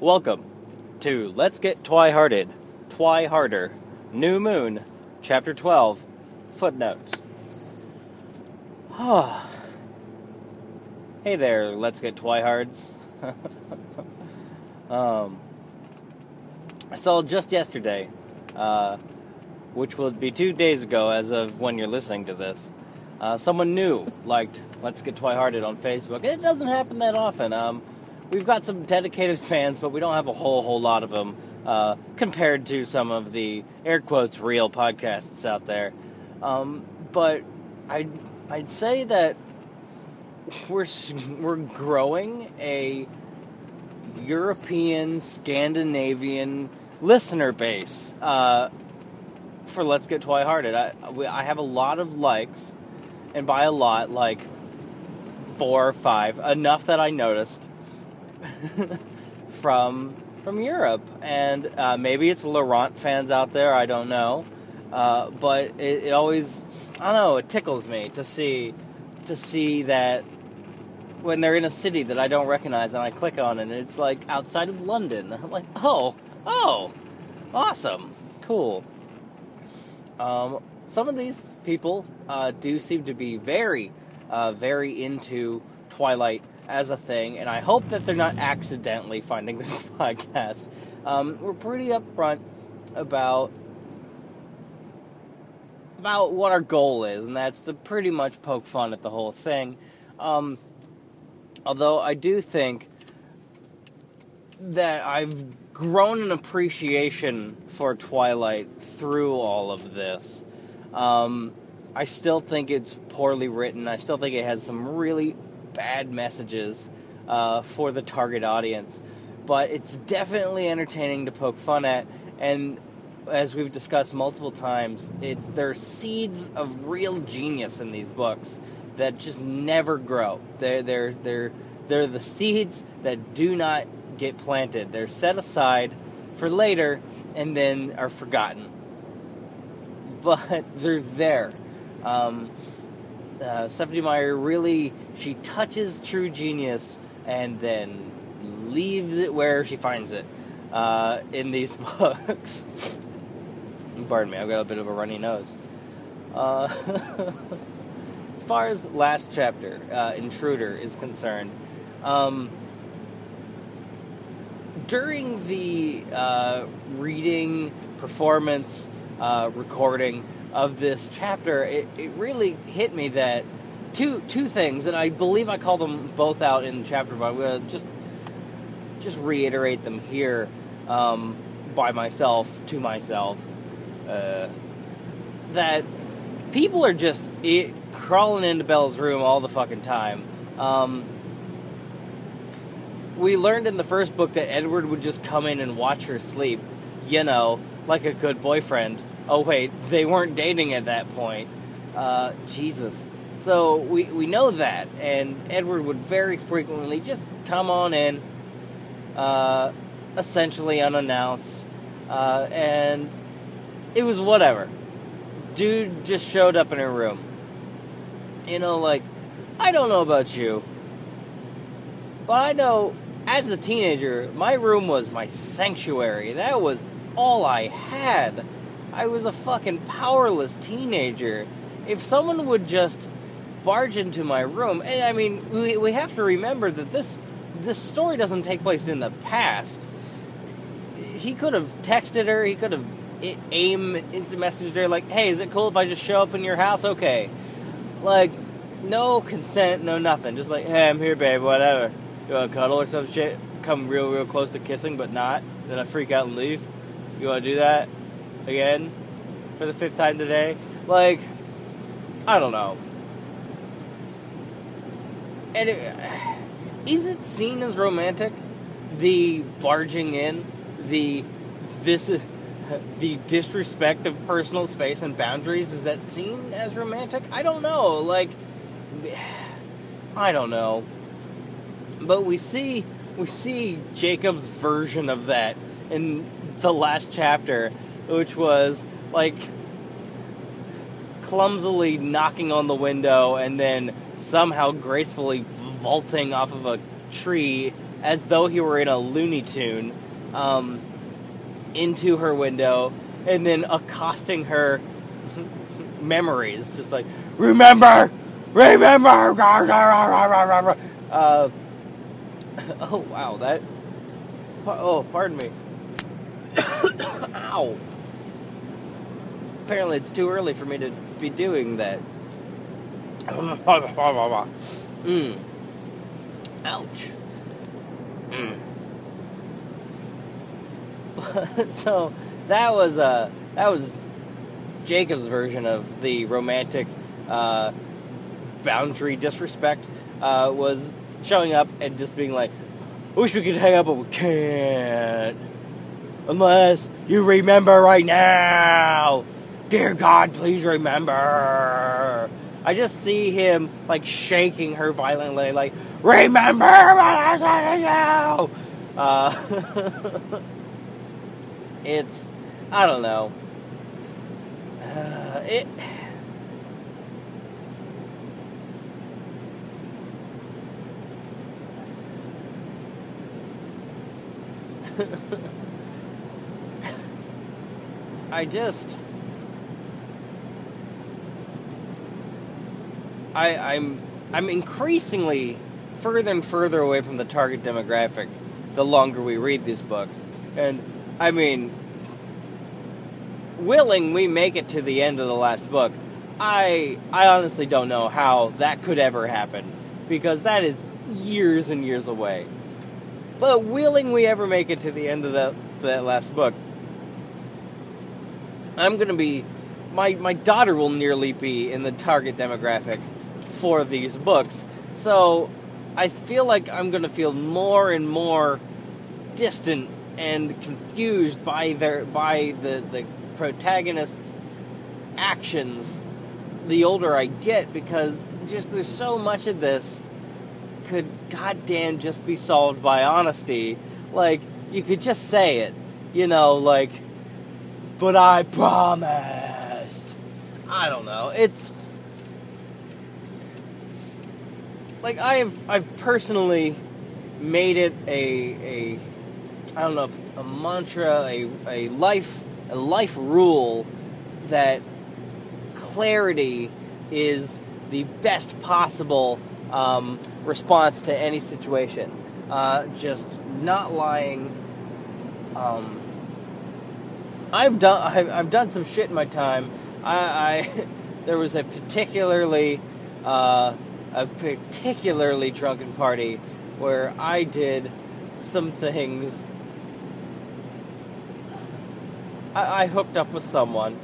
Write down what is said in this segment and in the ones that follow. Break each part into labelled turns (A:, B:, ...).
A: Welcome to Let's Get Twi-Hearted, Twi-Harder, New Moon, Chapter 12, Footnotes. hey there, Let's Get Twihards. um, I saw just yesterday, uh, which will be two days ago as of when you're listening to this, uh, someone new liked Let's Get Twi-Hearted on Facebook. It doesn't happen that often. Um, we've got some dedicated fans, but we don't have a whole whole lot of them uh, compared to some of the air quotes real podcasts out there. Um, but I I'd say that we're we're growing a European Scandinavian listener base uh, for Let's Get Twi-Hearted. I I have a lot of likes, and by a lot, like four or five, enough that I noticed from from Europe, and uh, maybe it's Laurent fans out there. I don't know, uh, but it, it, always I don't know. It tickles me to see to see that when they're in a city that I don't recognize, and I click on it, and it's like outside of London. I'm like, oh, oh, awesome, cool. Um, some of these people uh, do seem to be very, uh, very into Twilight as a thing, and I hope that they're not accidentally finding this podcast. Um, we're pretty upfront about about what our goal is, and that's to pretty much poke fun at the whole thing. Um, although I do think that I've grown an appreciation for Twilight through all of this. Um, I still think it's poorly written. I still think it has some really bad messages uh, for the target audience. But it's definitely entertaining to poke fun at, and as we've discussed multiple times, it there are seeds of real genius in these books that just never grow. They're they're they're they're the seeds that do not get planted. They're set aside for later and then are forgotten. But they're there. Um, uh, Stephenie Meyer really she touches true genius and then leaves it where she finds it uh, in these books. Pardon me, I've got a bit of a runny nose. Uh, as far as last chapter, uh, Intruder, is concerned, um, during the uh, reading, performance, uh, recording of this chapter, it, it really hit me that two two things, and I believe I call them both out in chapter, but I'm to just just reiterate them here um, by myself to myself. Uh, that people are just it, crawling into Bella's room all the fucking time. Um, we learned in the first book that Edward would just come in and watch her sleep, you know, like a good boyfriend. Oh wait, they weren't dating at that point. Uh, Jesus. So we, we know that, and Edward would very frequently just come on in, uh, essentially unannounced, uh, and it was whatever. Dude just showed up in her room. You know, like, I don't know about you, but I know as a teenager, my room was my sanctuary. That was all I had. I was a fucking powerless teenager. If someone would just barge into my room. And I mean, we, we have to remember that this this story doesn't take place in the past. He could have texted her. He could have aim instant messaged her like, "Hey, is it cool if I just show up in your house?" Okay, like no consent, no nothing. Just like, "Hey, I'm here, babe. Whatever. You want to cuddle or some shit? Come real, real close to kissing, but not. Then I freak out and leave. You want to do that again for the fifth time today? Like, I don't know and it, is it seen as romantic? The barging in, the this is the disrespect of personal space and boundaries is that seen as romantic? I don't know. Like I don't know. But we see we see Jacob's version of that in the last chapter, which was like clumsily knocking on the window and then somehow gracefully vaulting off of a tree as though he were in a Looney Tune um, into her window and then accosting her memories, just like, remember, remember, uh, oh wow, that, oh, pardon me, ow, apparently it's too early for me to be doing that, mm. ouch, mm. so, that was, uh, that was Jacob's version of the romantic uh, boundary disrespect uh, was showing up and just being like, wish we could hang out, but we can't. Unless you remember right now. Dear God, please remember. I just see him like shaking her violently, like, remember what I said to you! Uh, it's, I don't know. Uh, it. I just. I, I'm I'm increasingly further and further away from the target demographic the longer we read these books. And I mean, willing we make it to the end of the last book, I I honestly don't know how that could ever happen because that is years and years away. But willing we ever make it to the end of that that last book, I'm gonna be my my daughter will nearly be in the target demographic for these books. So I feel like I'm gonna feel more and more distant and confused by their by the, the protagonist's actions the older I get because just there's so much of this could goddamn just be solved by honesty. Like you could just say it, you know, like but I promised. I don't know. It's like I've I've personally made it a a I don't know a mantra, a a life a life rule that clarity is the best possible um, response to any situation. Uh, just not lying. Um, I've done I've, I've, done some shit in my time. I, I there was a particularly uh, a particularly drunken party where I did some things I, I hooked up with someone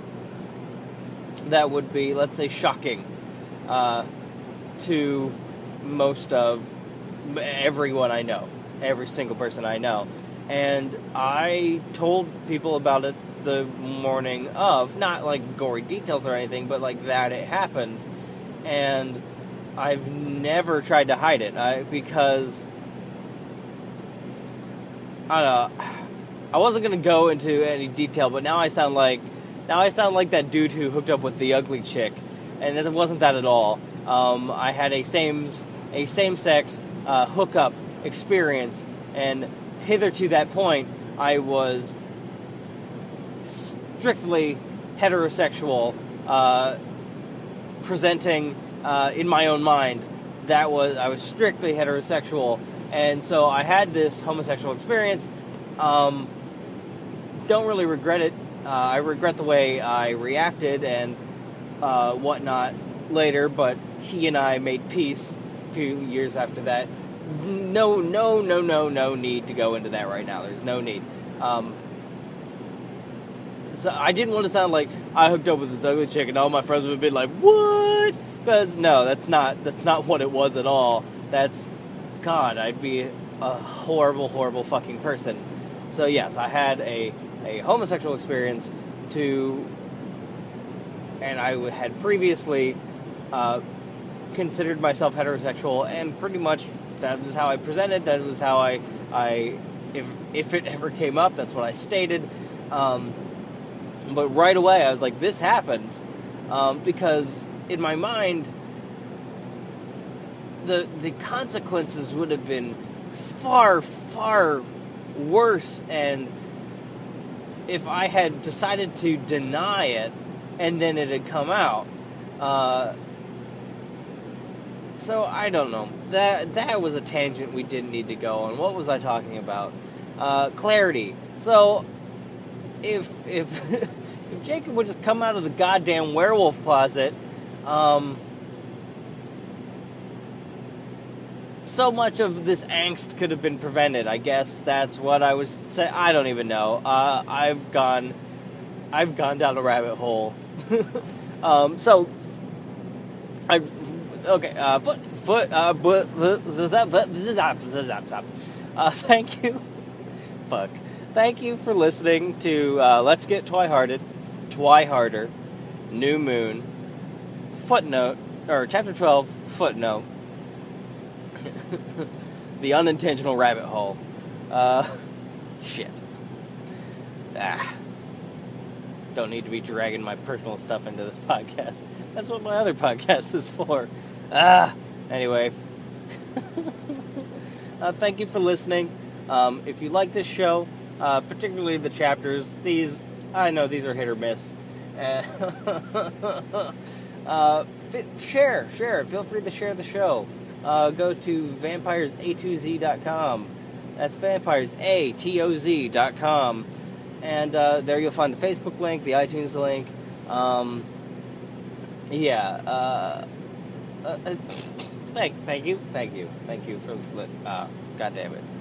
A: that would be, let's say, shocking uh, to most of everyone I know, every single person I know. And I told people about it the morning of, not like gory details or anything, but like that it happened. And I've never tried to hide it I, because I don't know I wasn't gonna go into any detail, but now I sound like now I sound like that dude who hooked up with the ugly chick, and it wasn't that at all. Um, I had a same a same sex uh, hookup experience, and hitherto that point, I was strictly heterosexual, uh, presenting uh, in my own mind. That was I was strictly heterosexual, and so I had this homosexual experience. Um, don't really regret it. Uh, I regret the way I reacted and uh, whatnot later, but he and I made peace a few years after that. No, no, no, no, no need to go into that right now. There's no need. Um, so I didn't want to sound like I hooked up with this ugly chick, and all my friends would have been like, "What?" Because no, that's not that's not what it was at all. That's God, I'd be a horrible, horrible fucking person. So yes, I had a a homosexual experience to, and I had previously uh, considered myself heterosexual, and pretty much that was how I presented. That was how I, I, if if it ever came up, that's what I stated. Um, but right away, I was like, "This happened," um, because in my mind, the the consequences would have been far, far worse. And if I had decided to deny it and then it had come out, uh, so I don't know. That that was a tangent we didn't need to go on. What was I talking about? Uh, clarity. So if if if Jacob would just come out of the goddamn werewolf closet, um, so much of this angst could have been prevented. I guess that's what I was saying. I don't even know. Uh, I've gone, I've gone down a rabbit hole. um, so, I okay. Uh, foot foot. Uh, uh, thank you. Fuck. Thank you for listening to uh, Let's Get Twihearted, Twiharder, New Moon, Footnote, or Chapter 12, Footnote, The Unintentional Rabbit Hole. Uh, shit. Ah. Don't need to be dragging my personal stuff into this podcast. That's what my other podcast is for. Ah. Anyway. uh, thank you for listening. Um, if you like this show, uh, particularly the chapters, these I know these are hit or miss. Uh, share, share. Feel free to share the show. Uh, go to vampiresa2z.com. That's vampiresa2z.com. And uh, there you'll find the Facebook link, the iTunes link. Um, yeah. Uh, uh, uh, thank, thank you, thank you, thank you for. Uh, God damn it.